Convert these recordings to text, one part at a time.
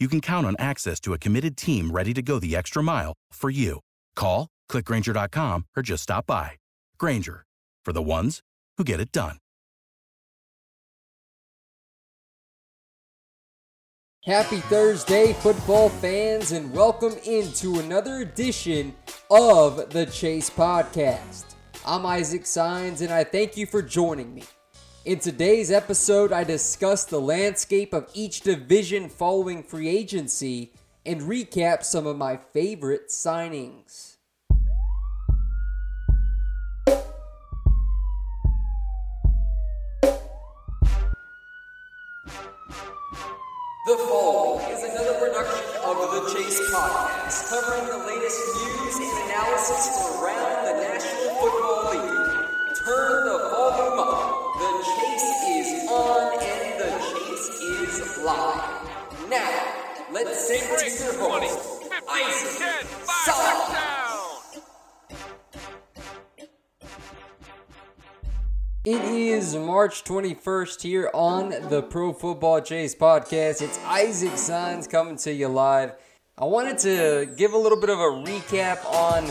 you can count on access to a committed team ready to go the extra mile for you. Call, clickgrainger.com, or just stop by. Grainger, for the ones who get it done. Happy Thursday, football fans, and welcome into another edition of the Chase Podcast. I'm Isaac Signs, and I thank you for joining me. In today's episode, I discuss the landscape of each division following free agency and recap some of my favorite signings. March 21st here on the Pro Football Chase podcast. It's Isaac Signs coming to you live. I wanted to give a little bit of a recap on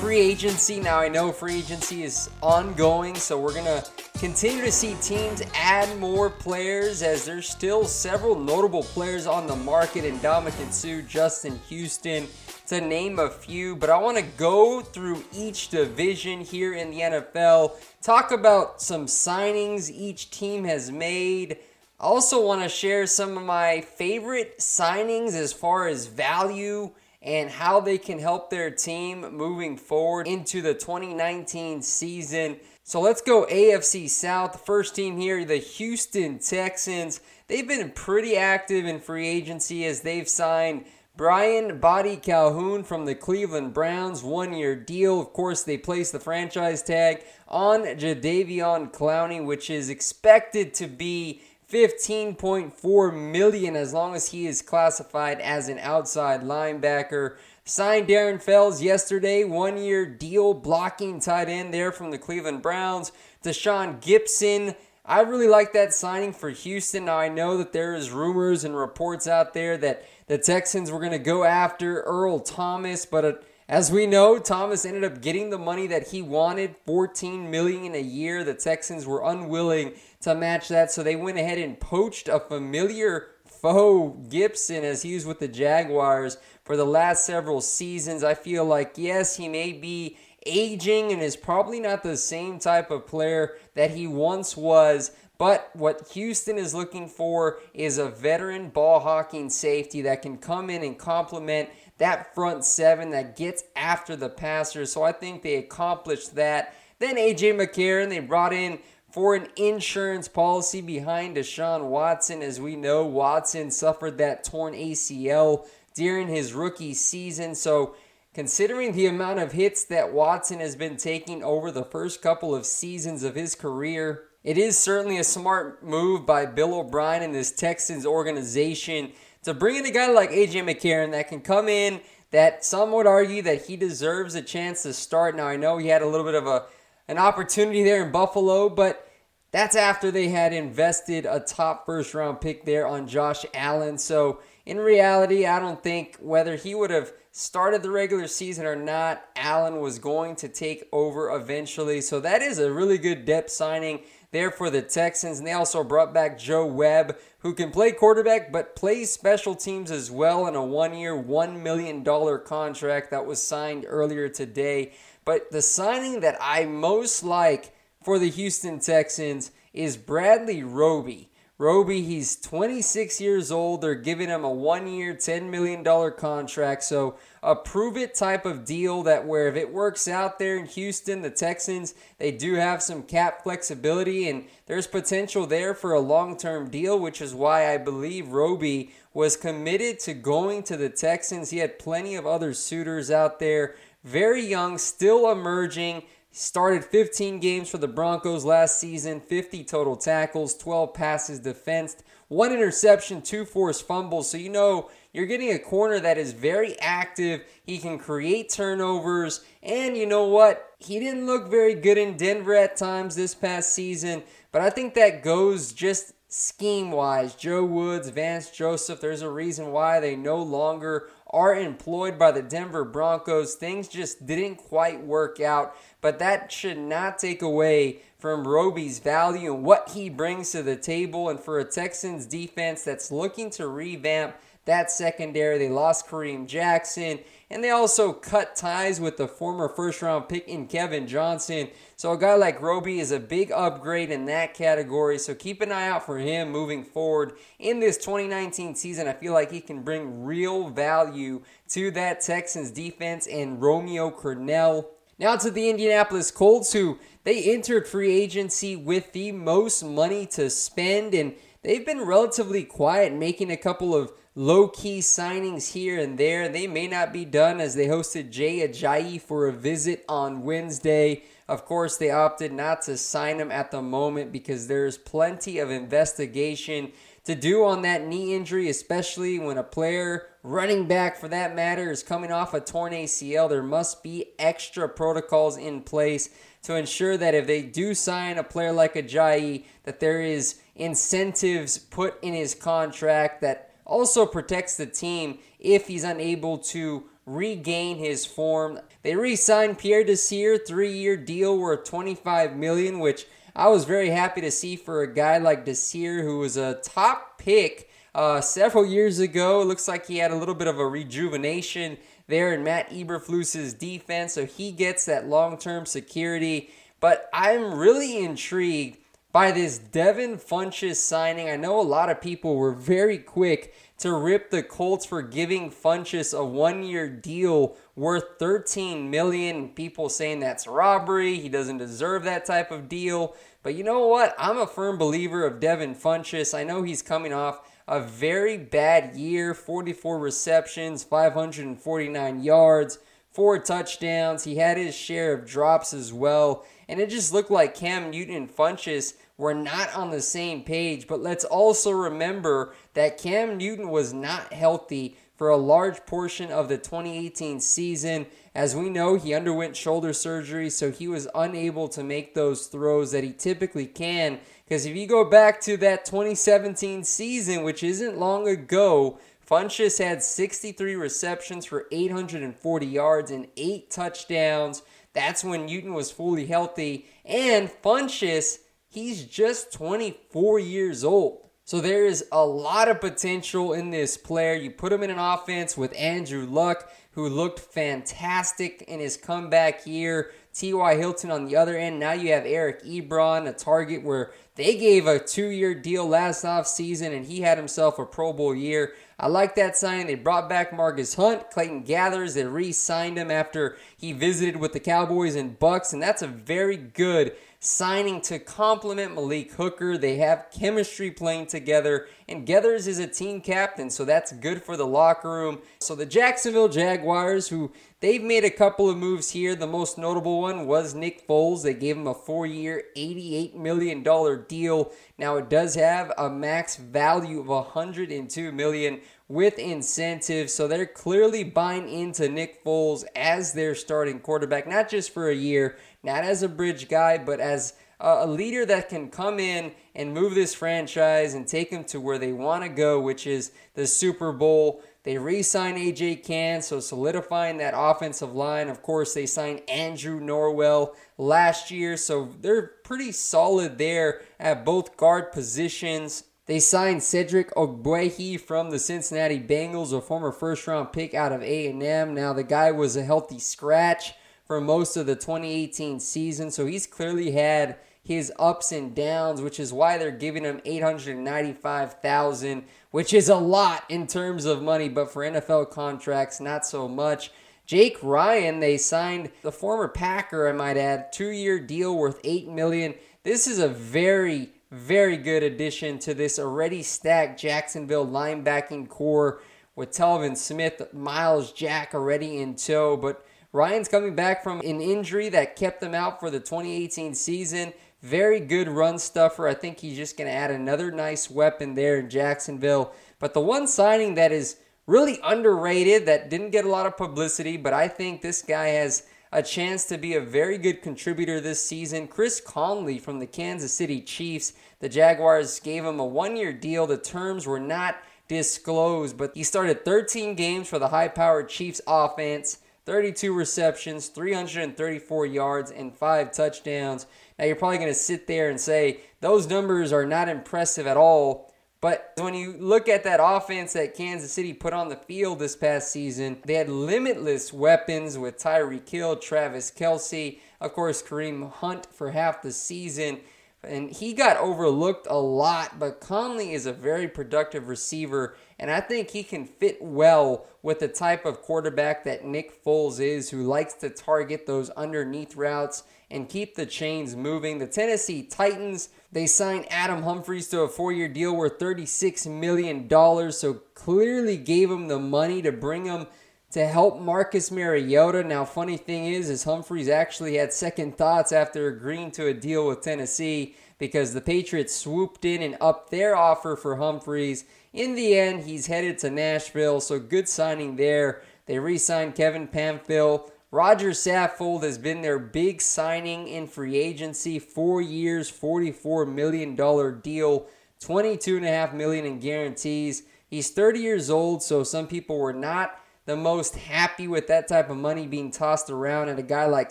free agency. Now, I know free agency is ongoing, so we're going to continue to see teams add more players as there's still several notable players on the market in Ndamukong Suh, Justin Houston, to name a few. But I want to go through each division here in the NFL, talk about some signings each team has made. I also want to share some of my favorite signings as far as value and how they can help their team moving forward into the 2019 season. So let's go AFC South. First team here, the Houston Texans. They've been pretty active in free agency as they've signed Brian Body Calhoun from the Cleveland Browns, one year deal. Of course, they placed the franchise tag on Jadeveon Clowney, which is expected to be 15.4 million as long as he is classified as an outside linebacker. Signed Darren Fells yesterday, one year deal, blocking tight end there from the Cleveland Browns. Tashaun Gipson, I really like that signing for Houston. Now, I know that there is rumors and reports out there that the Texans were going to go after Earl Thomas, but uh, as we know, Thomas ended up getting the money that he wanted, 14 million a year. The Texans were unwilling to match that, so they went ahead and poached a familiar foe, Gipson, as he was with the Jaguars for the last several seasons. I feel like, yes, he may be aging and is probably not the same type of player that he once was. But what Houston is looking for is a veteran ball hawking safety that can come in and complement that front seven that gets after the passer. So I think they accomplished that. Then AJ McCarron, they brought in for an insurance policy behind Deshaun Watson. As we know, Watson suffered that torn ACL during his rookie season. So, considering the amount of hits that Watson has been taking over the first couple of seasons of his career, it is certainly a smart move by Bill O'Brien and this Texans organization to bring in a guy like AJ McCarron that can come in. That some would argue that he deserves a chance to start. Now I know he had a little bit of a an opportunity there in Buffalo, but that's after they had invested a top first round pick there on Josh Allen. So in reality, I don't think whether he would have started the regular season or not, Allen was going to take over eventually. So that is a really good depth signing there for the Texans. And they also brought back Joe Webb, who can play quarterback but plays special teams as well in a one year, $1 million contract that was signed earlier today. But the signing that I most like for the Houston Texans is Bradley Roby. Roby, he's 26 years old. They're giving him a one year, $10 million contract. So, a prove it type of deal that where if it works out there in Houston, the Texans, they do have some cap flexibility and there's potential there for a long term deal, which is why I believe Roby was committed to going to the Texans. He had plenty of other suitors out there. Very young, still emerging Started 15 games for the Broncos last season, 50 total tackles, 12 passes defensed, one interception, two forced fumbles. So you know you're getting a corner that is very active. He can create turnovers. And you know what? He didn't look very good in Denver at times this past season, but I think that goes just scheme wise. Joe Woods, Vance Joseph, there's a reason why they no longer are employed by the Denver Broncos. Things just didn't quite work out, but that should not take away from Roby's value and what he brings to the table. And for a Texans defense that's looking to revamp that secondary, they lost Kareem Jackson and they also cut ties with the former first round pick in Kevin Johnson. So a guy like Roby is a big upgrade in that category. So keep an eye out for him moving forward in this 2019 season. I feel like he can bring real value to that Texans defense and Romeo Crennel. Now to the Indianapolis Colts, who they entered free agency with the most money to spend, and they've been relatively quiet, making a couple of low key signings here and there. They may not be done as they hosted Jay Ajayi for a visit on Wednesday. Of course, they opted not to sign him at the moment because there's plenty of investigation to do on that knee injury, especially when a player, running back for that matter, is coming off a torn ACL. There must be extra protocols in place to ensure that if they do sign a player like Ajayi, that there is incentives put in his contract that also protects the team if he's unable to regain his form. They re-signed Pierre Desir, three-year deal worth 25 million, which I was very happy to see for a guy like Desir, who was a top pick uh, several years ago. It looks like he had a little bit of a rejuvenation there in Matt Eberflus's defense, so he gets that long-term security. But I'm really intrigued by this Devin Funchess signing. I know a lot of people were very quick to rip the Colts for giving Funchess a one-year deal worth 13 million. People saying that's robbery. He doesn't deserve that type of deal. But you know what? I'm a firm believer of Devin Funchess. I know he's coming off a very bad year 44 receptions, 549 yards, four touchdowns. He had his share of drops as well. And it just looked like Cam Newton and Funchess were not on the same page. But let's also remember that Cam Newton was not healthy for a large portion of the 2018 season. As we know, he underwent shoulder surgery, so he was unable to make those throws that he typically can. Because if you go back to that 2017 season, which isn't long ago, Funchess had 63 receptions for 840 yards and 8 touchdowns. That's when Newton was fully healthy. And Funchess, he's just 24 years old. So there is a lot of potential in this player. You put him in an offense with Andrew Luck, who looked fantastic in his comeback year. T.Y. Hilton on the other end. Now you have Eric Ebron, a target where they gave a two year deal last offseason and he had himself a Pro Bowl year. I like that signing. They brought back Margus Hunt, Clayton Geathers. They re signed him after he visited with the Cowboys and Bucks, and that's a very good signing to complement Malik Hooker. They have chemistry playing together, and Geathers is a team captain, so that's good for the locker room. So the Jacksonville Jaguars, who they've made a couple of moves here. The most notable one was Nick Foles. They gave him a four-year, $88 million deal. Now it does have a max value of 102 million with incentives. So they're clearly buying into Nick Foles as their starting quarterback, not just for a year, not as a bridge guy, but as a leader that can come in and move this franchise and take them to where they want to go, which is the Super Bowl. They re signed AJ Cann, so solidifying that offensive line. Of course, they signed Andrew Norwell last year, so they're pretty solid there at both guard positions. They signed Cedric Ogbuehi from the Cincinnati Bengals, a former first round pick out of A&M. Now the guy was a healthy scratch for most of the 2018 season, so he's clearly had his ups and downs, which is why they're giving him 895,000, which is a lot in terms of money, but for NFL contracts, not so much. Jake Ryan, they signed the former Packer, I might add, two-year deal worth 8 million. This is a very very good addition to this already stacked Jacksonville linebacking core with Telvin Smith, Myles Jack already in tow, but Ryan's coming back from an injury that kept him out for the 2018 season. Very good run stuffer. I think he's just going to add another nice weapon there in Jacksonville. But the one signing that is really underrated, that didn't get a lot of publicity, but I think this guy has a chance to be a very good contributor this season. Chris Conley from the Kansas City Chiefs. The Jaguars gave him a one year deal. The terms were not disclosed, but he started 13 games for the high powered Chiefs offense. 32 receptions, 334 yards, and five touchdowns. Now, you're probably going to sit there and say those numbers are not impressive at all. But when you look at that offense that Kansas City put on the field this past season, they had limitless weapons with Tyreek Hill, Travis Kelce, of course, Kareem Hunt for half the season. And he got overlooked a lot, but Conley is a very productive receiver, and I think he can fit well with the type of quarterback that Nick Foles is, who likes to target those underneath routes and keep the chains moving. The Tennessee Titans, they signed Adam Humphries to a four year deal worth $36 million, so clearly gave him the money to bring him to help Marcus Mariota. Now, funny thing is, is Humphries actually had second thoughts after agreeing to a deal with Tennessee because the Patriots swooped in and upped their offer for Humphries. In the end, he's headed to Nashville, so good signing there. They re-signed Kevin Pamphile. Roger Saffold has been their big signing in free agency. Four years, $44 million deal, 22.5 million in guarantees. He's 30 years old, so some people were not the most happy with that type of money being tossed around at a guy like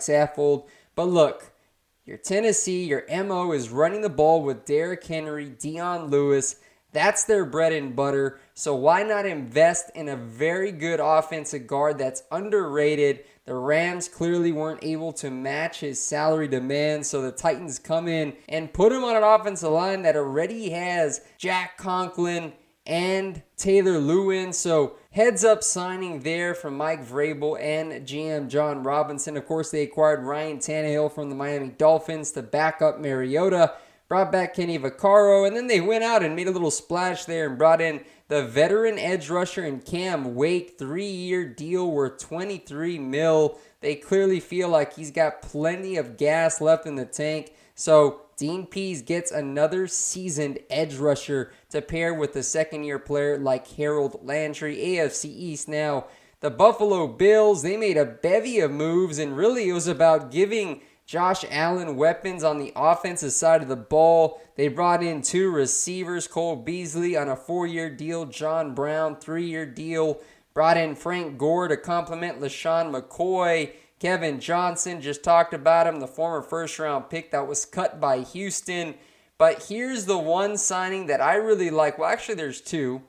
Saffold. But look, your Tennessee, your MO is running the ball with Derrick Henry, Dion Lewis. That's their bread and butter. So why not invest in a very good offensive guard that's underrated? The Rams clearly weren't able to match his salary demands, so the Titans come in and put him on an offensive line that already has Jack Conklin and Taylor Lewan. So heads up signing there from Mike Vrabel and GM Jon Robinson. Of course, they acquired Ryan Tannehill from the Miami Dolphins to back up Mariota. Brought back Kenny Vaccaro, and then they went out and made a little splash there and brought in the veteran edge rusher and Cam Wake, three-year deal worth 23 mil. They clearly feel like he's got plenty of gas left in the tank. So Dean Pees gets another seasoned edge rusher to pair with a second-year player like Harold Landry. AFC East now. The Buffalo Bills, they made a bevy of moves, and really it was about giving Josh Allen weapons on the offensive side of the ball. They brought in two receivers, Cole Beasley on a four year deal, John Brown, three year deal. Brought in Frank Gore to complement LeSean McCoy. Kevin Johnson, just talked about him, the former first round pick that was cut by Houston. But here's the one signing that I really like. Well, actually, there's two.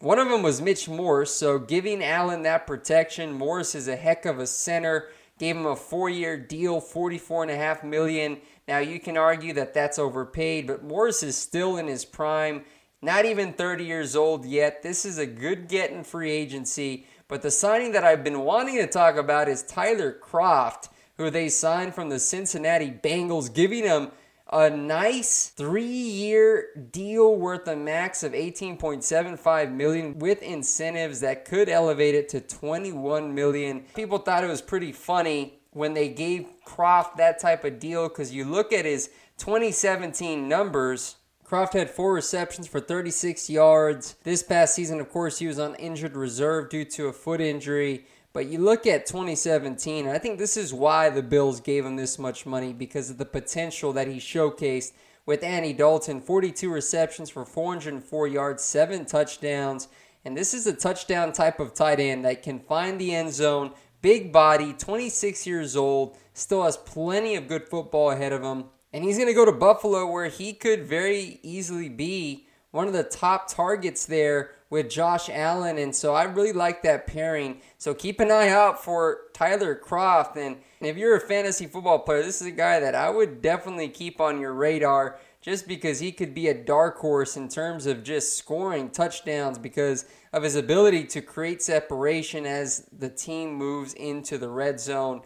One of them was Mitch Morse, so giving Allen that protection. Morse is a heck of a center. Gave him a four-year deal, forty-four and a half million. Now you can argue that that's overpaid, but Morris is still in his prime, not even 30 years old yet. This is a good get in free agency. But the signing that I've been wanting to talk about is Tyler Kroft, who they signed from the Cincinnati Bengals, giving him a nice three-year deal worth a max of 18.75 million with incentives that could elevate it to 21 million. People thought it was pretty funny when they gave Kroft that type of deal because you look at his 2017 numbers. Kroft had four receptions for 36 yards. This past season, of course, he was on injured reserve due to a foot injury. But you look at 2017, and I think this is why the Bills gave him this much money because of the potential that he showcased with Andy Dalton 42 receptions for 404 yards, 7 touchdowns. And this is a touchdown type of tight end that can find the end zone, big body, 26 years old, still has plenty of good football ahead of him. And he's going to go to Buffalo where he could very easily be one of the top targets there with Josh Allen. And so I really like that pairing. So keep an eye out for Tyler Kroft. And if you're a fantasy football player, this is a guy that I would definitely keep on your radar just because he could be a dark horse in terms of just scoring touchdowns because of his ability to create separation as the team moves into the red zone.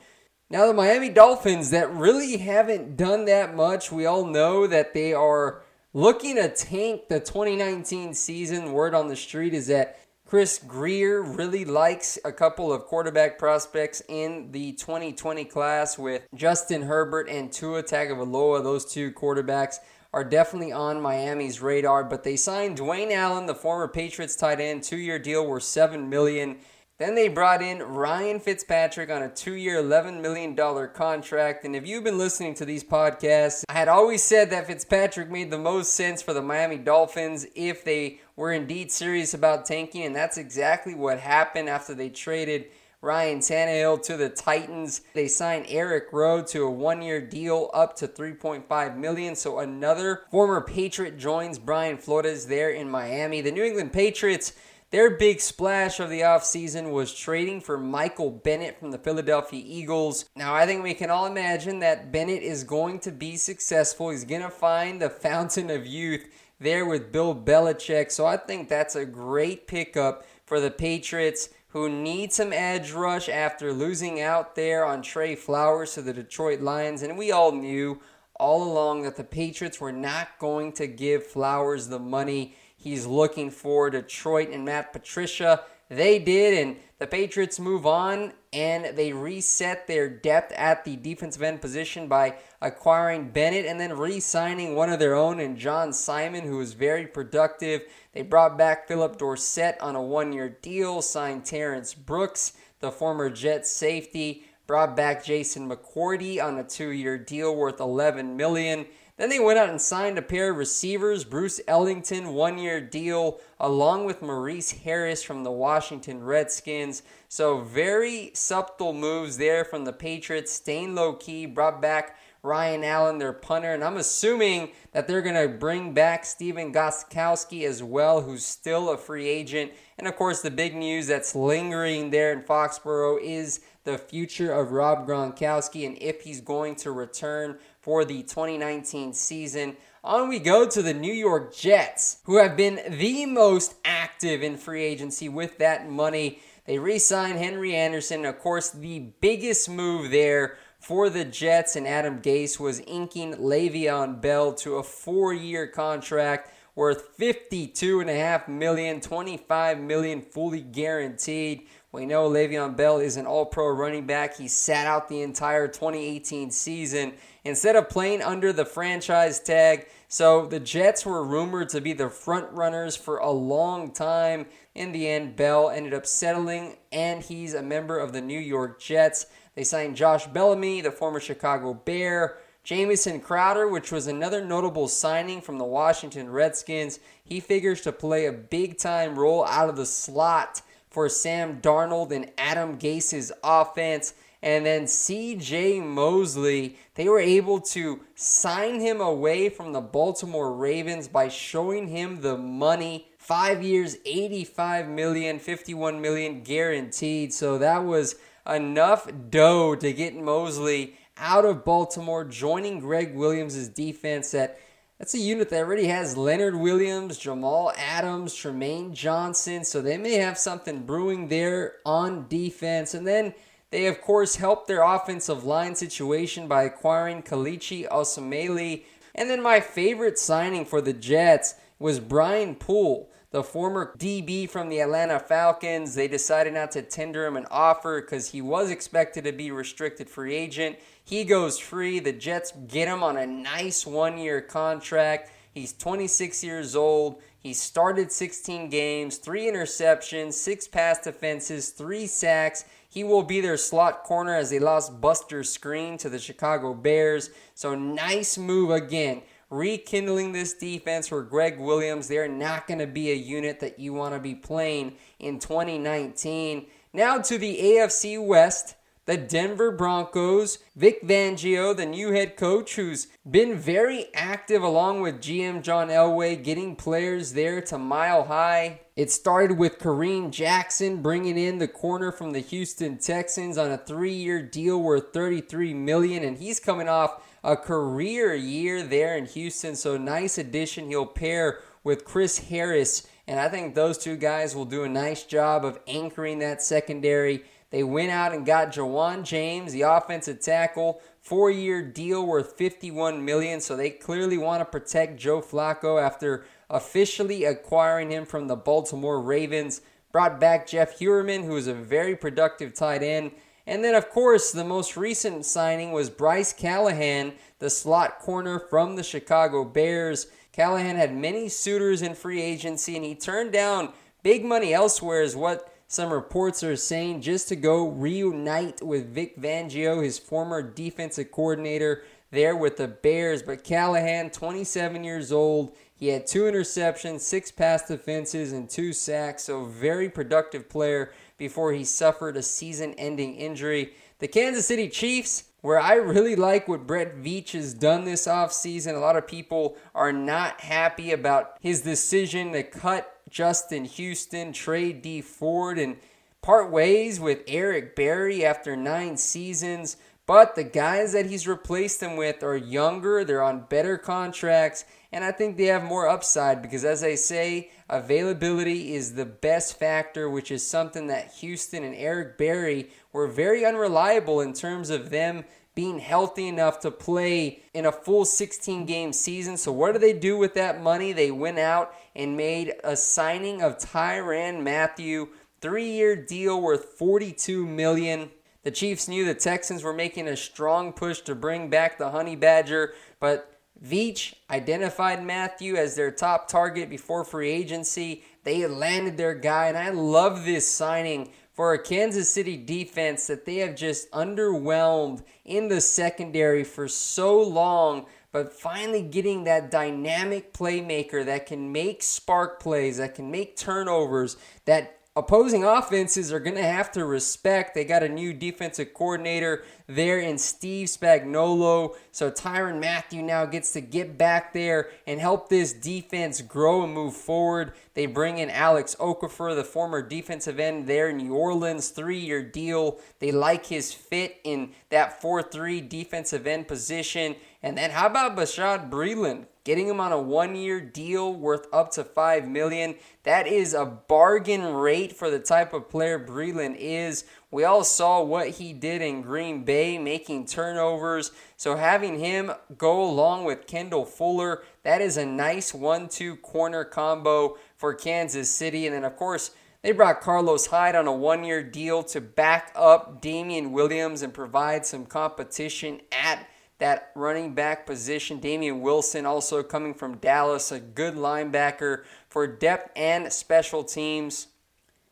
Now, the Miami Dolphins that really haven't done that much, we all know that they are looking to tank the 2019 season. Word on the street is that Chris Grier really likes a couple of quarterback prospects in the 2020 class with Justin Herbert and Tua Tagovailoa. Those two quarterbacks are definitely on Miami's radar, but they signed Dwayne Allen, the former Patriots tight end, two-year deal worth $7 million. Then they brought in Ryan Fitzpatrick on a two year, $11 million contract. And if you've been listening to these podcasts, I had always said that Fitzpatrick made the most sense for the Miami Dolphins if they were indeed serious about tanking. And that's exactly what happened after they traded Ryan Tannehill to the Titans. They signed Eric Rowe to a one-year deal up to 3.5 million. So another former Patriot joins Brian Flores there in Miami. The New England Patriots their big splash of the offseason was trading for Michael Bennett from the Philadelphia Eagles. Now, I think we can all imagine that Bennett is going to be successful. He's going to find the fountain of youth there with Bill Belichick. So I think that's a great pickup for the Patriots who need some edge rush after losing out there on Trey Flowers to the Detroit Lions. And we all knew all along that the Patriots were not going to give Flowers the money he's looking for. Detroit and Matt Patricia, they did, and the Patriots move on and they reset their depth at the defensive end position by acquiring Bennett and then re signing one of their own in John Simon, who was very productive. They brought back Phillip Dorsett on a one year deal, signed Terrence Brooks, the former Jets safety, brought back Jason McCourty on a two year deal worth 11 million. Then they went out and signed a pair of receivers, Bruce Ellington, one year deal, along with Maurice Harris from the Washington Redskins. So, very subtle moves there from the Patriots, staying low key, brought back Ryan Allen, their punter, and I'm assuming that they're going to bring back Stephen Gostkowski as well, who's still a free agent. And of course, the big news that's lingering there in Foxborough is the future of Rob Gronkowski and if he's going to return for the 2019 season. On we go to the New York Jets, who have been the most active in free agency with that money. They re signed Henry Anderson. Of course, the biggest move there for the Jets and Adam Gase was inking Le'Veon Bell to a four year contract worth $52.5 million, $25 million fully guaranteed. We know Le'Veon Bell is an all pro running back. He sat out the entire 2018 season instead of playing under the franchise tag. So the Jets were rumored to be the front runners for a long time. In the end, Bell ended up settling, and he's a member of the New York Jets. They signed Josh Bellamy, the former Chicago Bear. Jamison Crowder, which was another notable signing from the Washington Redskins. He figures to play a big time role out of the slot for Sam Darnold and Adam Gase's offense. And then CJ Mosley, they were able to sign him away from the Baltimore Ravens by showing him the money. Five years, 85 million, 51 million guaranteed. So that was enough dough to get Mosley out of Baltimore, joining Gregg Williams' defense that that's a unit that already has Leonard Williams, Jamal Adams, Trumaine Johnson, so they may have something brewing there on defense. And then they, of course, helped their offensive line situation by acquiring Kelechi Osemele. And then my favorite signing for the Jets was Brian Poole, the former DB from the Atlanta Falcons. They decided not to tender him an offer because he was expected to be restricted free agent. He goes free. The Jets get him on a nice one year contract. He's 26 years old. He started 16 games, three interceptions, six pass defenses, three sacks. He will be their slot corner as they lost Buster Skrine to the Chicago Bears. So nice move again. rekindling this defense for Gregg Williams. They're not going to be a unit that you want to be playing in 2019. Now to the AFC West the Denver Broncos. Vic Fangio, the new head coach, who's been very active along with GM John Elway, getting players there to mile high. It started with Kareem Jackson bringing in the corner from the Houston Texans on a three-year deal worth 33 million, and he's coming off a career year there in Houston. So nice addition. He'll pair with Chris Harris, and I think those two guys will do a nice job of anchoring that secondary they went out and got Ja'Wuan James, the offensive tackle, four-year deal worth 51 million. So they clearly want to protect Joe Flacco after officially acquiring him from the Baltimore Ravens. Brought back Jeff Heuerman, who is a very productive tight end. And then, of course, the most recent signing was Bryce Callahan, the slot corner from the Chicago Bears. Callahan had many suitors in free agency, and he turned down big money elsewhere, is what some reports are saying just to go reunite with Vic Fangio, his former defensive coordinator there with the Bears. But Callahan, 27 years old, he had two interceptions, six pass defenses, and two sacks. So, very productive player before he suffered a season ending injury. The Kansas City Chiefs, where I really like what Brett Veach has done this offseason. A lot of people are not happy about his decision to cut Justin Houston, trade Dee Ford, and part ways with Eric Berry after nine seasons. But the guys that he's replaced them with are younger, they're on better contracts, and I think they have more upside because, as I say, availability is the best factor, which is something that Houston and Eric Berry were very unreliable in terms of them being healthy enough to play in a full 16 game season. So, what do they do with that money? They went out and made a signing of Tyrann Mathieu, three year deal worth 42 million. The Chiefs knew the Texans were making a strong push to bring back the Honey Badger, but Veach identified Mathieu as their top target before free agency. They landed their guy, and I love this signing for a Kansas City defense that they have just underwhelmed in the secondary for so long, but finally getting that dynamic playmaker that can make spark plays, that can make turnovers, that opposing offenses are going to have to respect. They got a new defensive coordinator there in Steve Spagnuolo. So Tyrann Mathieu now gets to get back there and help this defense grow and move forward. They bring in Alex Okafor, the former defensive end there in New Orleans, three year deal. They like his fit in that 4 3 defensive end position. And then how about Bashaud Breeland? Getting him on a one-year deal worth up to five million. That is a bargain rate for the type of player Breeland is. We all saw what he did in Green Bay, making turnovers. So having him go along with Kendall Fuller, that is a nice one-two corner combo for Kansas City. And then of course, they brought Carlos Hyde on a one year deal to back up Damien Williams and provide some competition at that running back position. Damien Wilson, also coming from Dallas, a good linebacker for depth and special teams.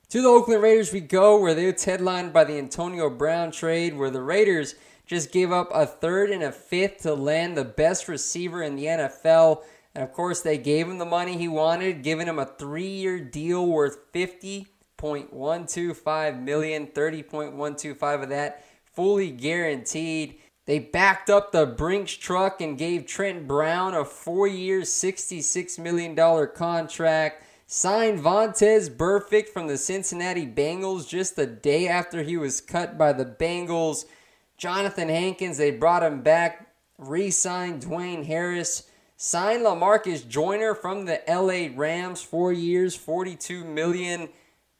To the Oakland Raiders we go, where they're headlined by the Antonio Brown trade, where the Raiders just gave up a third and a fifth to land the best receiver in the NFL. And of course, they gave him the money he wanted, giving him a three-year deal worth 50.125 million, 30.125 of that fully guaranteed. They backed up the Brinks truck and gave Trent Brown a four year, $66 million contract. Signed Vontaze Burfict from the Cincinnati Bengals just the day after he was cut by the Bengals. Jonathan Hankins, they brought him back. Re signed Dwayne Harris. Signed Lamarcus Joyner from the LA Rams, four years, 42 million.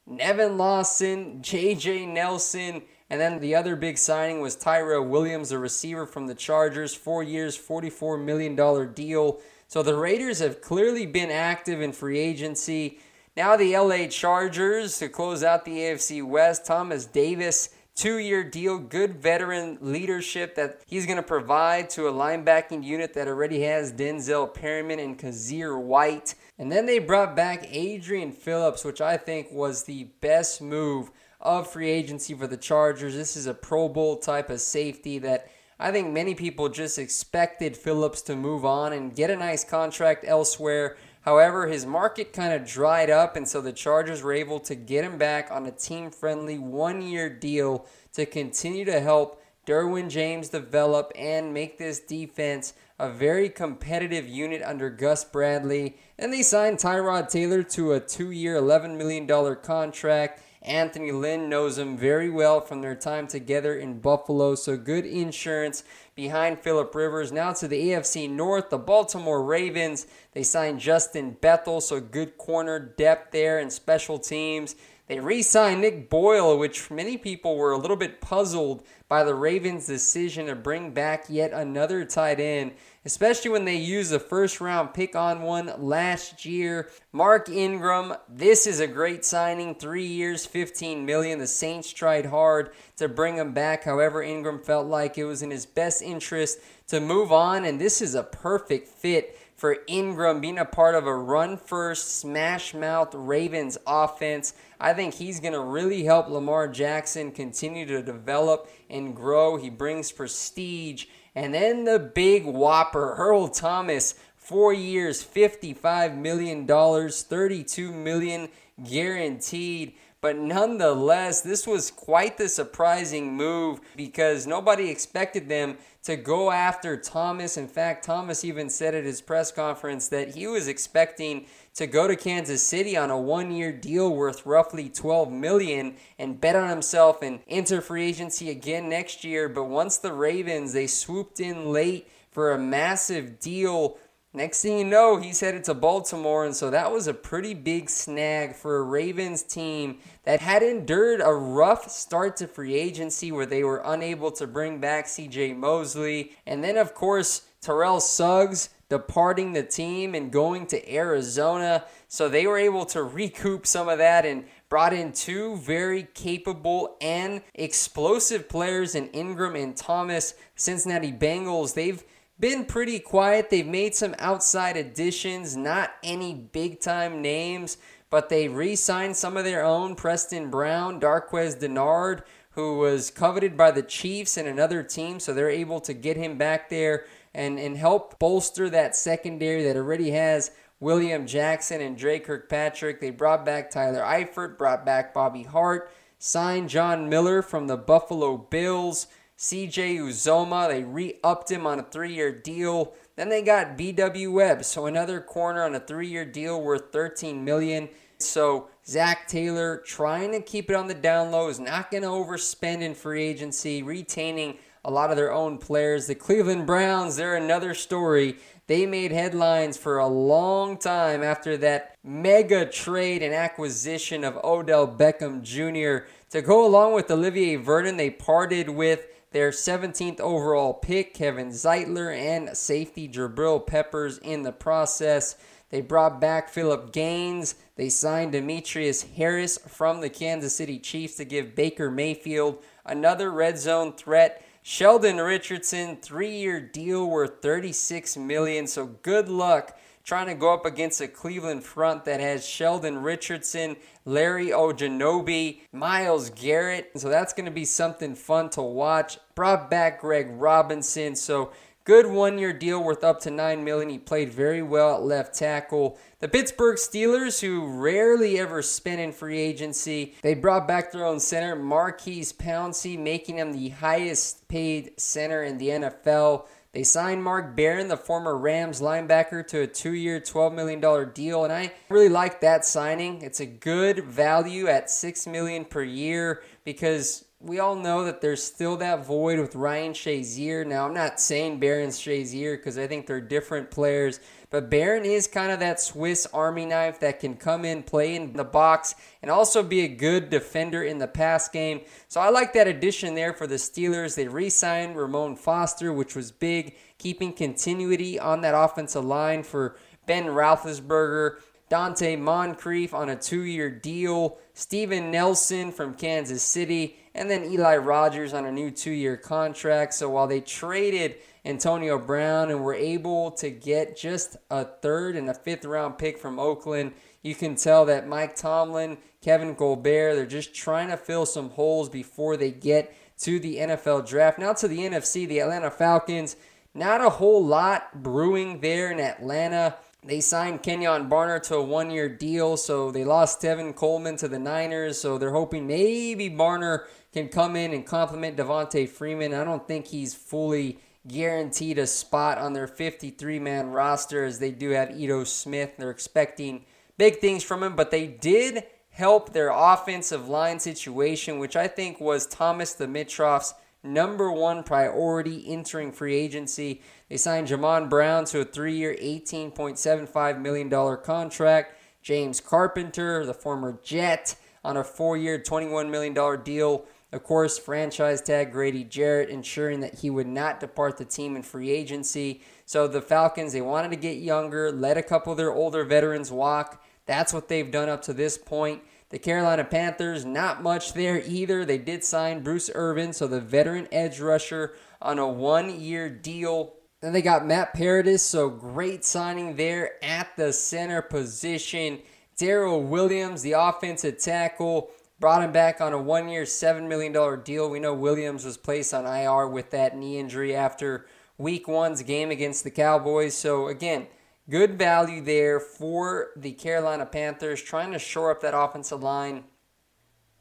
Nevin Lawson, JJ Nelson, and then the other big signing was Tyrell Williams, a receiver from the Chargers, four years, $44 million deal. So the Raiders have clearly been active in free agency. Now the LA Chargers to close out the AFC West. Thomas Davis, two year deal, good veteran leadership that he's going to provide to a linebacking unit that already has Denzel Perryman and Kyzir White. And then they brought back Adrian Phillips, which I think was the best move of free agency for the Chargers. This is a Pro Bowl type of safety that I think many people just expected Phillips to move on and get a nice contract elsewhere. However, his market kind of dried up, and so the Chargers were able to get him back on a team friendly one year deal to continue to help Derwin James develop and make this defense a very competitive unit under Gus Bradley. And they signed Tyrod Taylor to a two year, $11 million contract. Anthony Lynn knows him very well from their time together in Buffalo, so good insurance behind Philip Rivers. Now to the AFC North, the Baltimore Ravens. They signed Justin Bethel, so good corner depth there and special teams. They re signed Nick Boyle, which many people were a little bit puzzled by the Ravens' decision to bring back yet another tight end especially when they used a first round pick on one last year. Mark Ingram, this is a great signing. Three years, 15 million. The Saints tried hard to bring him back. However, Ingram felt like it was in his best interest to move on, and this is a perfect fit for Ingram being a part of a run first, smash mouth Ravens offense. I think he's going to really help Lamar Jackson continue to develop and grow. He brings prestige and then the big whopper, Earl Thomas, four years, $55 million, 32 million guaranteed. But nonetheless, this was quite the surprising move because nobody expected them to go after Thomas. In fact, Thomas even said at his press conference that he was expecting to go to Kansas City on a one-year deal worth roughly 12 million and bet on himself and enter free agency again next year. But once the Ravens they swooped in late for a massive deal Next thing you know, he's headed to Baltimore, and so that was a pretty big snag for a Ravens team that had endured a rough start to free agency where they were unable to bring back CJ Mosley. And then, of course, Terrell Suggs departing the team and going to Arizona. So they were able to recoup some of that and brought in two very capable and explosive players in Ingram and Thomas. Cincinnati Bengals, they've been pretty quiet. They've made some outside additions, not any big time names, but they re signed some of their own. Preston Brown, Darquez Dennard, who was coveted by the Chiefs and another team, so they're able to get him back there and, and help bolster that secondary that already has William Jackson and Dre Kirkpatrick. They brought back Tyler Eifert, brought back Bobby Hart, signed John Miller from the Buffalo Bills. CJ Uzomah. they re upped him on a three year deal. Then they got BW Webb, so another corner on a three year deal worth 13 million. So Zac Taylor trying to keep it on the down low is not going to overspend in free agency, retaining a lot of their own players. The Cleveland Browns, they're another story. They made headlines for a long time after that mega trade and acquisition of Odell Beckham Jr. To go along with Olivier Vernon, they parted with their 17th overall pick, Kevin Zeitler, and safety Jabril Peppers in the process. They brought back Philip Gaines. They signed Demetrius Harris from the Kansas City Chiefs to give Baker Mayfield another red zone threat. Sheldon Richardson, three-year deal worth 36 million. So good luck trying to go up against a Cleveland front that has Sheldon Richardson, Larry Ogunjobi, Myles Garrett. So that's going to be something fun to watch. Brought back Greg Robinson. So good one year deal worth up to 9 million. He played very well at left tackle. The Pittsburgh Steelers, who rarely ever spend in free agency, they brought back their own center, Maurkice Pouncey, making him the highest paid center in the NFL. They signed Mark Barron, the former Rams linebacker, to a two year, $12 million deal, and I really like that signing. It's a good value at 6 million per year because we all know that there's still that void with Ryan Shazier. Now, I'm not saying Barron's Shazier because I think they're different players, but Barron is kind of that Swiss Army knife that can come in, play in the box, and also be a good defender in the pass game. So I like that addition there for the Steelers. They re signed Ramon Foster, which was big, keeping continuity on that offensive line for Ben Roethlisberger. Donte Moncrief on a two year deal, Steven Nelson from Kansas City, and then Eli Rogers on a new two year contract. So while they traded Antonio Brown and were able to get just a third and a fifth round pick from Oakland. You can tell that Mike Tomlin, Kevin Colbert, they're just trying to fill some holes before they get to the NFL draft. Now to the NFC, the Atlanta Falcons. Not a whole lot brewing there in Atlanta. They signed Kenyon Barner to a one year deal, so they lost Tevin Coleman to the Niners. So they're hoping maybe Barner can come in and complement Devonta Freeman. I don't think he's fully guaranteed a spot on their 53 man roster as they do have Ito Smith. They're expecting big things from him, but they did help their offensive line situation, which I think was Thomas Dimitroff's number one priority entering free agency. They signed Jamon Brown to a three year, $18.75 million contract. James Carpenter, the former Jet, on a four year, $21 million deal. Of course, franchise tag Grady Jarrett, ensuring that he would not depart the team in free agency. So the Falcons, they wanted to get younger, let a couple of their older veterans walk. That's what they've done up to this point. The Carolina Panthers, not much there either. They did sign Bruce Irvin, so the veteran edge rusher, on a one year deal. Then they got Matt Paradis, so great signing there at the center position. Daryl Williams, the offensive tackle, brought him back on a one year, $7 million deal. We know Williams was placed on IR with that knee injury after week one's game against the Cowboys. So, again, Good value there for the Carolina Panthers, trying to shore up that offensive line.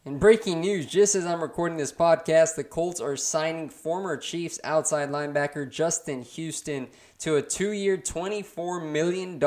And breaking news, just as I'm recording this podcast, the Colts are signing former Chiefs outside linebacker Justin Houston to a two year, $24 million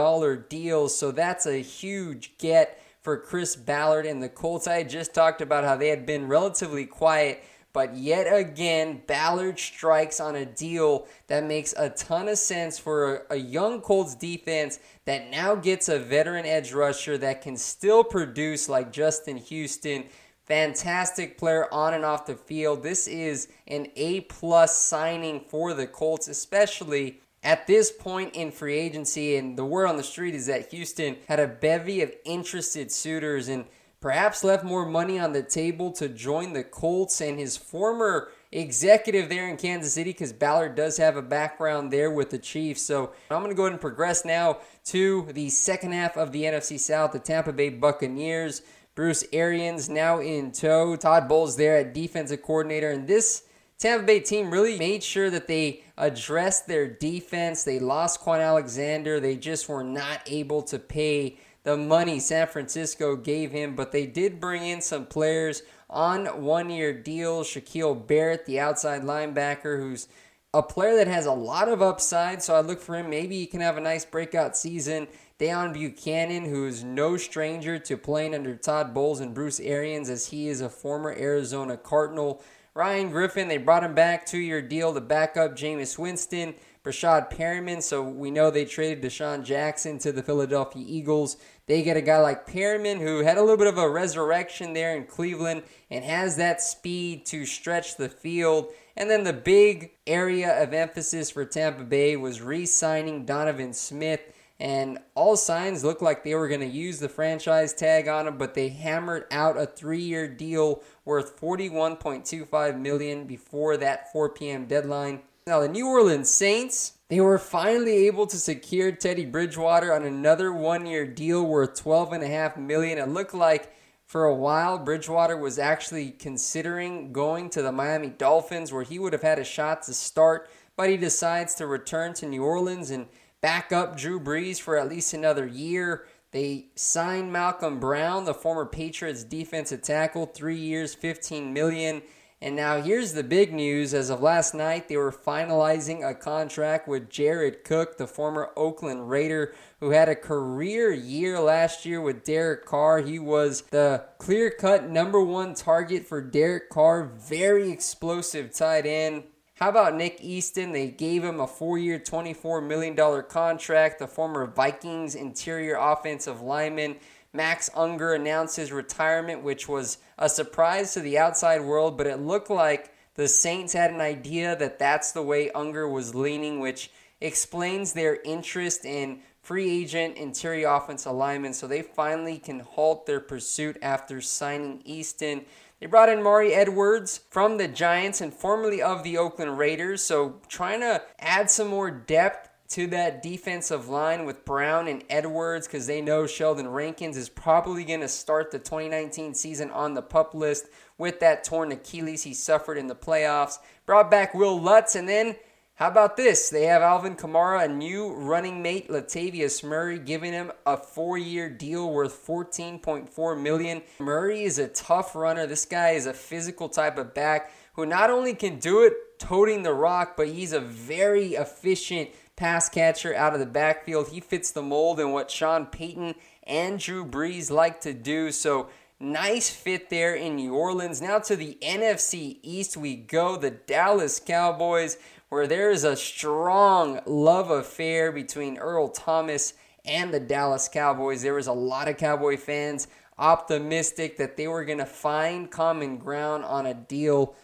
deal. So that's a huge get for Chris Ballard and the Colts. I just talked about how they had been relatively quiet but yet again, Ballard strikes on a deal that makes a ton of sense for a, a, young Colts defense that now gets a veteran edge rusher that can still produce like Justin Houston. Fantastic player on and off the field. This is an A plus signing for the Colts, especially at this point in free agency. And the word on the street is that Houston had a bevy of interested suitors and perhaps left more money on the table to join the Colts and his former executive there in Kansas City because Ballard does have a background there with the Chiefs. So I'm going to go ahead and progress now to the second half of the NFC South, the Tampa Bay Buccaneers. Bruce Arians now in tow. Todd Bowles there at defensive coordinator. And this Tampa Bay team really made sure that they addressed their defense. They lost Kwon Alexander. They just were not able to pay the money San Francisco gave him, but they did bring in some players on one year deals. Shaquille Barrett, the outside linebacker, who's a player that has a lot of upside, so I look for him. Maybe he can have a nice breakout season. Deone Bucannon, who is no stranger to playing under Todd Bowles and Bruce Arians, as he is a former Arizona Cardinal. Ryan Griffin, they brought him back, two year deal to back up Jameis Winston. Breshad Perriman, so we know they traded DeSean Jackson to the Philadelphia Eagles. They get a guy like Perriman who had a little bit of a resurrection there in Cleveland and has that speed to stretch the field. And then the big area of emphasis for Tampa Bay was re signing Donovan Smith. And all signs looked like they were going to use the franchise tag on him, but they hammered out a three-year deal worth 41.25 million before that 4 p.m. deadline. Now the New Orleans Saints they were finally able to secure Teddy Bridgewater on another one-year deal worth 12.5 million. It looked like for a while Bridgewater was actually considering going to the Miami Dolphins where he would have had a shot to start, but he decides to return to New Orleans and back up Drew Brees for at least another year. They signed Malcom Brown, the former Patriots defensive tackle, 3 years, 15 million. And now here's the big news. As of last night, they were finalizing a contract with Jared Cook, the former Oakland Raider, who had a career year last year with Derek Carr. He was the clear cut number one target for Derek Carr. Very explosive tight end. How about Nick Easton? They gave him a four year, $24 million contract, the former Vikings interior offensive lineman. Max Unger announced his retirement, which was a surprise to the outside world, but it looked like the Saints had an idea that that's the way Unger was leaning, which explains their interest in free agent interior offense alignment. So they finally can halt their pursuit after signing Easton. They brought in Mario Edwards from the Giants and formerly of the Oakland Raiders. So trying to add some more depth to that defensive line with Brown and Edwards because they know Sheldon Rankins is probably going to start the 2019 season on the pup list with that torn Achilles he suffered in the playoffs. Brought back Wil Lutz, and then how about this? They have Alvin Kamara, a new running mate, Latavius Murray, giving him a four-year deal worth 14.4 million. Murray is a tough runner. This guy is a physical type of back who not only can do it toting the rock, but he's a very efficient pass catcher out of the backfield. He fits the mold in what Sean Payton and Drew Brees like to do. So nice fit there in New Orleans. Now to the NFC East we go. The Dallas Cowboys where there is a strong love affair between Earl Thomas and the Dallas Cowboys. There was a lot of Cowboy fans optimistic that they were going to find common ground on a deal.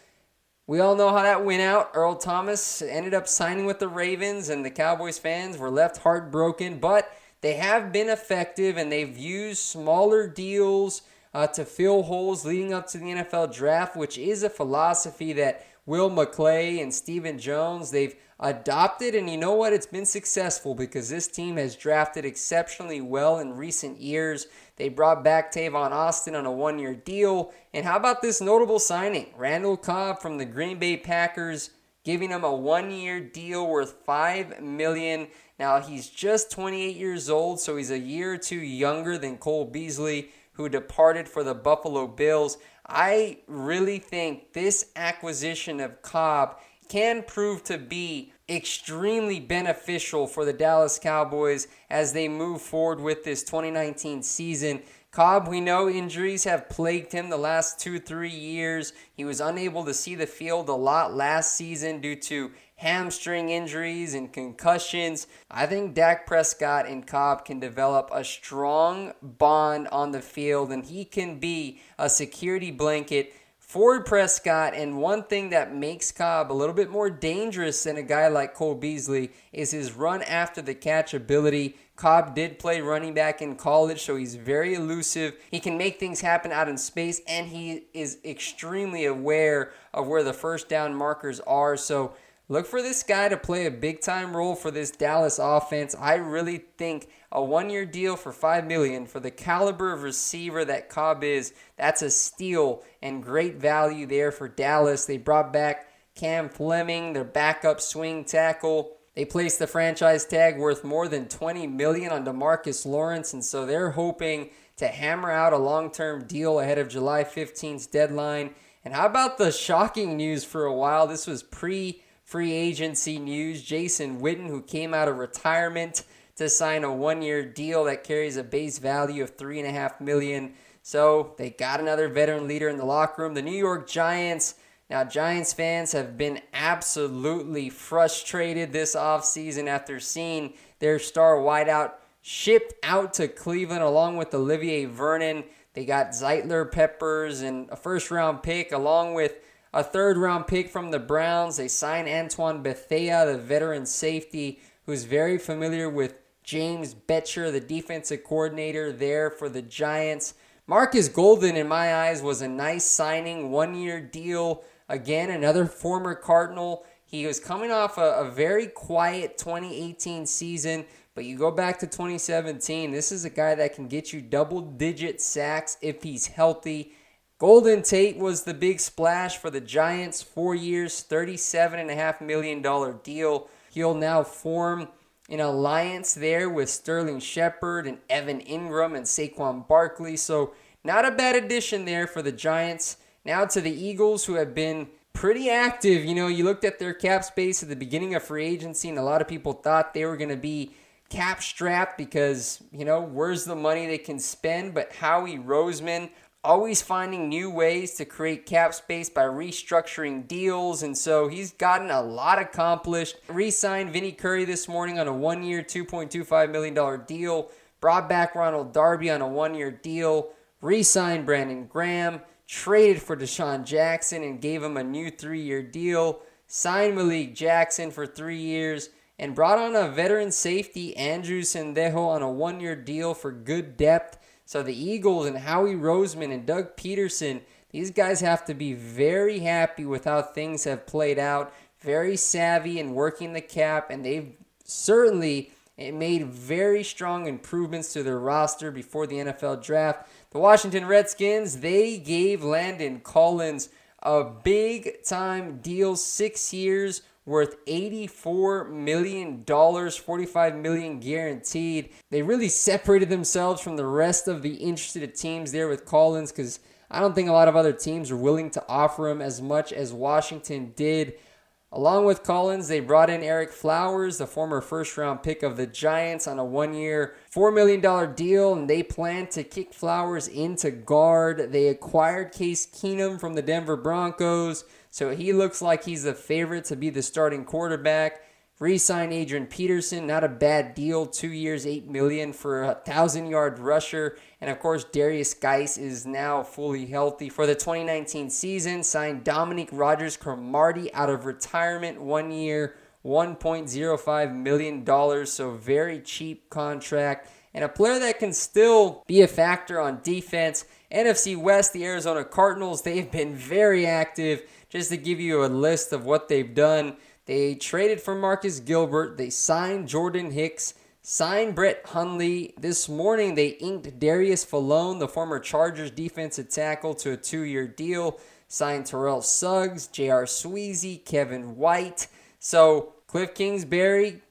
We all know how that went out. Earl Thomas ended up signing with the Ravens, and the Cowboys fans were left heartbroken, but they have been effective and they've used smaller deals uh, to fill holes leading up to the NFL draft, which is a philosophy that Will McClay and Stephen Jones, they've adopted, and you know what? It's been successful because this team has drafted exceptionally well in recent years. They brought back Tavon Austin on a one year deal. And how about this notable signing? Randall Cobb from the Green Bay Packers giving him a one year deal worth 5 million. Now, he's just 28 years old, so he's a year or two younger than Cole Beasley, who departed for the Buffalo Bills. I really think this acquisition of Cobb can prove to be extremely beneficial for the Dallas Cowboys as they move forward with this 2019 season. Cobb, we know injuries have plagued him the last two, three years. He was unable to see the field a lot last season due to hamstring injuries and concussions. I think Dak Prescott and Cobb can develop a strong bond on the field and he can be a security blanket for Prescott. And one thing that makes Cobb a little bit more dangerous than a guy like Cole Beasley is his run after the catch ability. Cobb did play running back in college, so he's very elusive. He can make things happen out in space, and he is extremely aware of where the first down markers are. So Look for this guy to play a big time role for this Dallas offense. I really think a one year deal for five million for the caliber of receiver that Cobb is, that's a steal and great value there for Dallas. They brought back Cam Fleming, their backup swing tackle. They placed the franchise tag worth more than 20 million on DeMarcus Lawrence, and so they're hoping to hammer out a long-term deal ahead of July 15th's deadline. And how about the shocking news for a while? This was pre free agency news. Jason Witten, who came out of retirement to sign a one-year deal that carries a base value of three and a half million. So they got another veteran leader in the locker room. The New York Giants. Now, Giants fans have been absolutely frustrated this offseason after seeing their star wideout shipped out to Cleveland along with Olivier Vernon. They got Zeitler Peppers and a first round pick along with a third round pick from the Browns. They signed Antoine Bethea, the veteran safety, who's very familiar with James Bettcher, the defensive coordinator there for the Giants. Marcus Golden, in my eyes, was a nice signing, one year deal. Again, another former Cardinal. He was coming off a, a, very quiet 2018 season, but you go back to 2017. This is a guy that can get you double digit sacks if he's healthy. Golden Tate was the big splash for the Giants. Four years, $37.5 million deal. He'll now form an alliance there with Sterling Shepard and Evan Engram and Saquon Barkley. So, not a bad addition there for the Giants. Now to the Eagles, who have been pretty active. You know, you looked at their cap space at the beginning of free agency, and a lot of people thought they were going to be cap strapped because, you know, where's the money they can spend? But Howie Roseman always finding new ways to create cap space by restructuring deals. And so he's gotten a lot accomplished. Re signed Vinny Curry this morning on a one year, $2.25 million deal. Brought back Ronald Darby on a one year deal. Re signed Brandon Graham. Traded for DeSean Jackson and gave him a new three year deal. Signed Malik Jackson for three years and brought on a veteran safety, Andrew Sendejo, on a one year deal for good depth so the Eagles and Howie Roseman and Doug Pederson, these guys have to be very happy with how things have played out. Very savvy in working the cap, and they've certainly eh, made very strong improvements to their roster before the NFL draft. The Washington Redskins, they gave Landon Collins a big time deal, six years worth $84 million, 45 million guaranteed. They really separated themselves from the rest of the interested teams there with Collins because I don't think a lot of other teams are willing to offer him as much as Washington did. Along with Collins, they brought in Ereck Flowers, the former first round pick of the Giants, on a one year, $4 million deal, and they plan to kick Flowers into guard. They acquired Case Keenum from the Denver Broncos, so he looks like he's the favorite to be the starting quarterback. Resign Adrian Peterson, not a bad deal. Two years, eight million for a thousand yard rusher. And of course, Derrius Guice is now fully healthy for the 2019 season. Signed Dominique Rodgers Cromartie out of retirement, one year, $1.05 million. So very cheap contract. And a player that can still be a factor on defense. NFC West, the Arizona Cardinals, they've been very active. Just to give you a list of what they've done. They traded for Marcus Gilbert. They signed Jordan Hicks, signed Brett Hundley. This morning, they inked Darius Philon, the former Chargers defensive tackle, to a two year deal. Signed Terrell Suggs, J.R. Sweezy, Kevin White. So, Cliff Kingsbury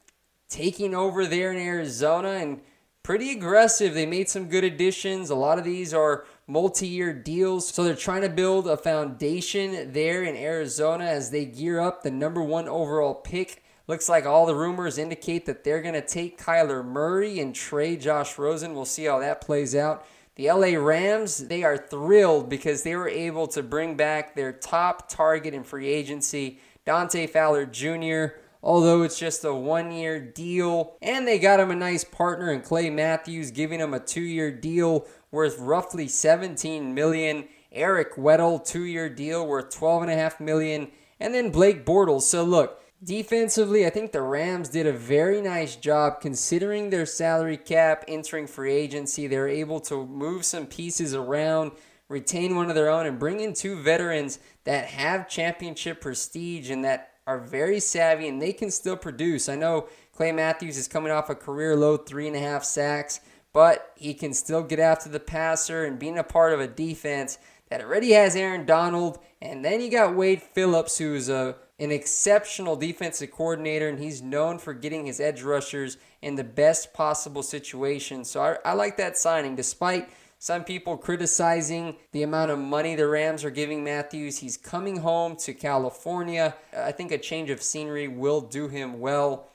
taking over there in Arizona and pretty aggressive. They made some good additions. A lot of these are multi-year deals. So they're trying to build a foundation there in Arizona as they gear up the number one overall pick. Looks like all the rumors indicate that they're going to take Kyler Murray and trade Josh Rosen. We'll see how that plays out. The LA Rams, they are thrilled because they were able to bring back their top target in free agency, Dante Fowler Jr., although it's just a one year deal. And they got him a nice partner in Clay Matthews, giving him a two year deal worth roughly 17 million. Eric Weddle, two-year deal worth 12.5 million, and then Blake Bortles. So look, defensively, I think the Rams did a very nice job considering their salary cap entering free agency. They were able to move some pieces around, retain one of their own, and bring in two veterans that have championship prestige and that are very savvy and they can still produce. I know Clay Matthews is coming off a career low three and a half sacks but he can still get after the passer and being a part of a defense that already has Aaron Donald. And then you got Wade Phillips, who's a an exceptional defensive coordinator, and he's known for getting his edge rushers in the best possible situation. So I, I like that signing, despite some people criticizing the amount of money the Rams are giving Matthews. He's coming home to California. I think a change of scenery will do him well.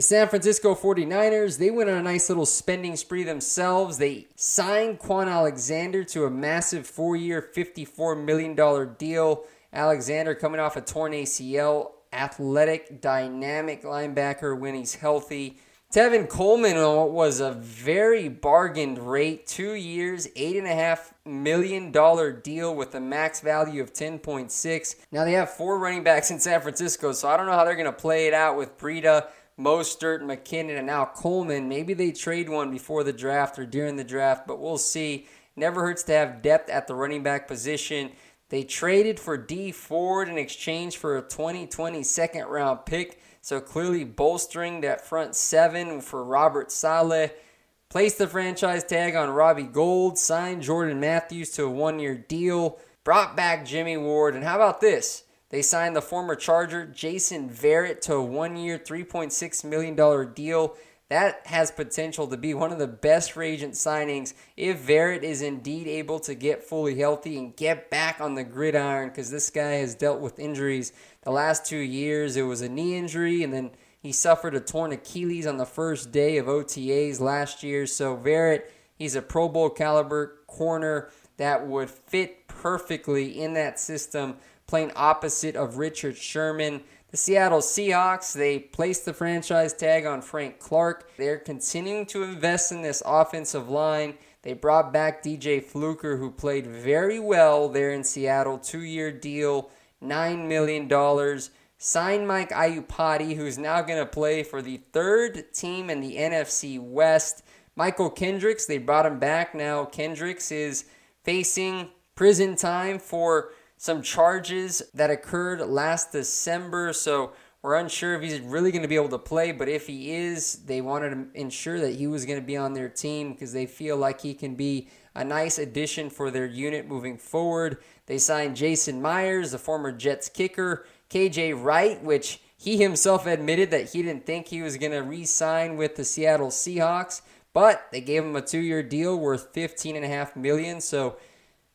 The San Francisco 49ers, they went on a nice little spending spree themselves. They signed Kwon Alexander to a massive four year, $54 million deal. Alexander coming off a torn ACL, athletic, dynamic linebacker when he's healthy. Tevin Coleman was a very bargained rate, two years, eight and a half million dollar deal with a max value of 10.6. Now they have four running backs in San Francisco, so I don't know how they're going to play it out with Breida Mostert, McKinnon, and now Coleman. Maybe they trade one before the draft or during the draft, but we'll see. Never hurts to have depth at the running back position. They traded for Dee Ford in exchange for a 2020 second round pick, so clearly bolstering that front seven for Robert Saleh. Placed the franchise tag on Robbie Gould, signed Jordan Matthews to a one year deal, brought back Jimmy Ward, and how about this? They signed the former Charger Jason Verrett to a one year, $3.6 million deal. That has potential to be one of the best free agent signings if Verrett is indeed able to get fully healthy and get back on the gridiron because this guy has dealt with injuries the last two years. It was a knee injury and then he suffered a torn Achilles on the first day of OTAs last year. So Verrett, he's a Pro Bowl caliber corner that would fit perfectly in that system playing opposite of Richard Sherman. The Seattle Seahawks, they placed the franchise tag on Frank Clark. They're continuing to invest in this offensive line. They brought back DJ Fluker, who played very well there in Seattle. Two year deal, $9 million. Signed Mike Iupati, who's now going to play for the third team in the NFC West. Mychal Kendricks, they brought him back now. Kendricks is facing prison time for some charges that occurred last December. So We're unsure if he's really going to be able to play, but if he is, they wanted to ensure that he was going to be on their team because they feel like he can be a nice addition for their unit moving forward. They signed Jason Myers, the former Jets kicker, KJ Wright, which he himself admitted that he didn't think he was going to re sign with the Seattle Seahawks, but they gave him a two year deal worth 15.5 million. So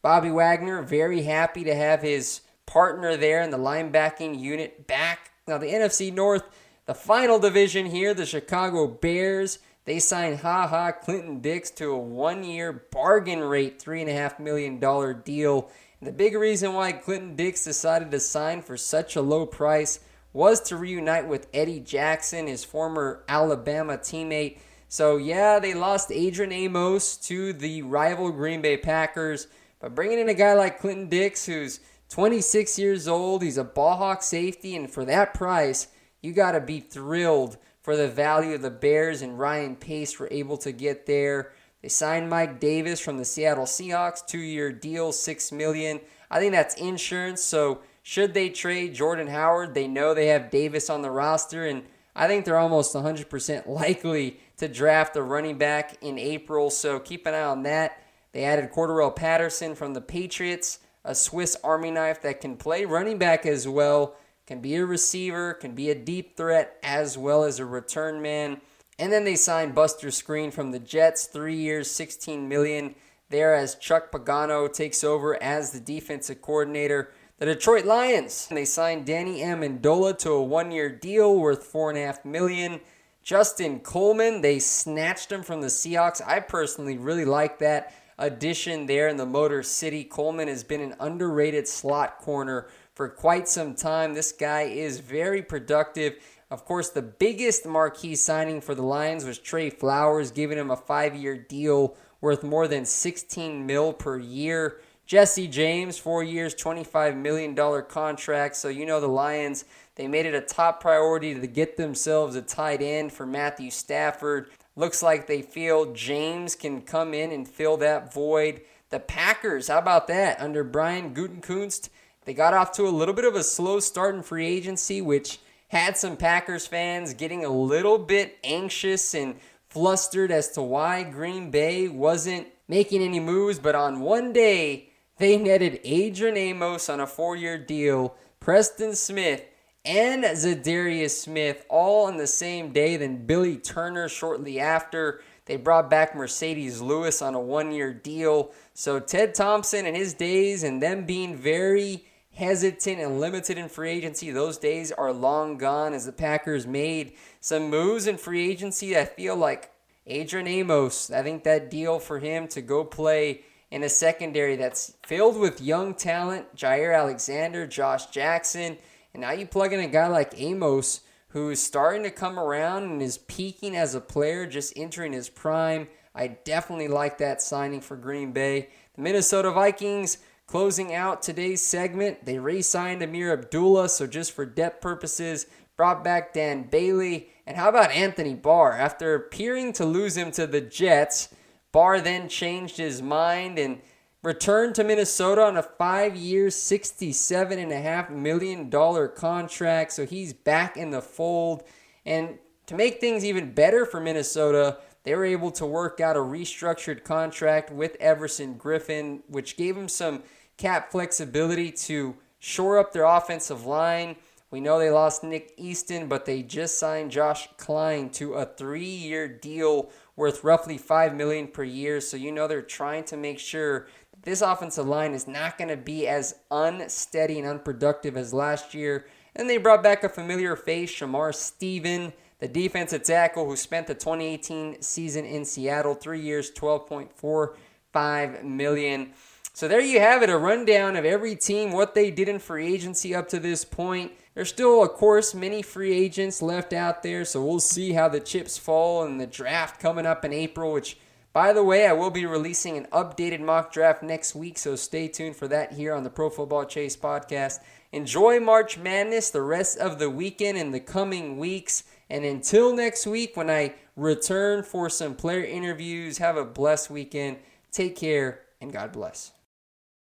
Bobby Wagner, very happy to have his partner there in the linebacking unit back now, the NFC North, the final division here, the Chicago Bears, they signed Ha Ha Clinton Dix to a one year bargain rate, $3.5 million deal. And the big reason why Clinton Dix decided to sign for such a low price was to reunite with Eddie Jackson, his former Alabama teammate. So, yeah, they lost Adrian Amos to the rival Green Bay Packers, but bringing in a guy like Clinton Dix, who's 26 years old. He's a ball hawk safety, and for that price, you got to be thrilled for the value of the Bears and Ryan Pace were able to get there. They signed Mike Davis from the Seattle Seahawks, two-year deal, six million. I think that's insurance. So should they trade Jordan Howard, they know they have Davis on the roster, and I think they're almost 100% likely to draft a running back in April. So keep an eye on that. They added Cordarrelle Patterson from the Patriots a Swiss Army knife that can play running back as well, can be a receiver, can be a deep threat as well as a return man. And then they signed Buster Skrine from the Jets, three years, 16 million. There as Chuck Pagano takes over as the defensive coordinator. The Detroit Lions, they signed Danny Amendola to a one-year deal worth four and a half million. Justin Coleman, they snatched him from the Seahawks. I personally really like that addition there in the Motor City. Coleman has been an underrated slot corner for quite some time. This guy is very productive. Of course, the biggest marquee signing for the Lions was Trey Flowers, giving him a five year deal worth more than 16 mil per year. Jesse James, four years, $25 million contract. So, you know, the Lions, they made it a top priority to get themselves a tight end for Matthew Stafford. Looks like they feel James can come in and fill that void. The Packers, how about that? Under Brian Gutekunst, they got off to a little bit of a slow start in free agency, which had some Packers fans getting a little bit anxious and flustered as to why Green Bay wasn't making any moves. But on one day, they netted Adrian Amos on a four year deal, Preston Smith and Za'Darius Smith all on the same day. Then Billy Turner shortly after. They brought back Marcedes Lewis on a one year deal. So Ted Thompson and his days and them being very hesitant and limited in free agency, those days are long gone as the Packers made some moves in free agency. I feel like Adrian Amos, I think that deal for him to go play in a secondary that's filled with young talent, Jaire Alexander, Josh Jackson. And now you plug in a guy like Amos, who's starting to come around and is peaking as a player, just entering his prime. I definitely like that signing for Green Bay. The Minnesota Vikings closing out today's segment. They re signed Ameer Abdullah, so just for depth purposes, brought back Dan Bailey. And how about Anthony Barr? After appearing to lose him to the Jets, Barr then changed his mind and returned to Minnesota on a five year, $67.5 million contract. So he's back in the fold. And to make things even better for Minnesota, they were able to work out a restructured contract with Everson Griffen, which gave him some cap flexibility to shore up their offensive line. We know they lost Nick Easton, but they just signed Josh Kline to a three-year deal worth roughly five million per year. So you know they're trying to make sure this offensive line is not going to be as unsteady and unproductive as last year. And they brought back a familiar face, Shamar Stephen, the defensive tackle who spent the 2018 season in Seattle, three years, 12.45 million. So there you have it, a rundown of every team, what they did in free agency up to this point. There's still, of course, many free agents left out there, so we'll see how the chips fall in the draft coming up in April, which by the way, I will be releasing an updated mock draft next week, so stay tuned for that here on the Pro Football Chase podcast. Enjoy March Madness the rest of the weekend and the coming weeks. And until next week, when I return for some player interviews, have a blessed weekend. Take care and God bless.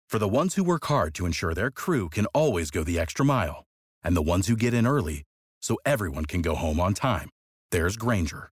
For the ones who work hard to ensure their crew can always go the extra mile, and the ones who get in early so everyone can go home on time. There's Grainger,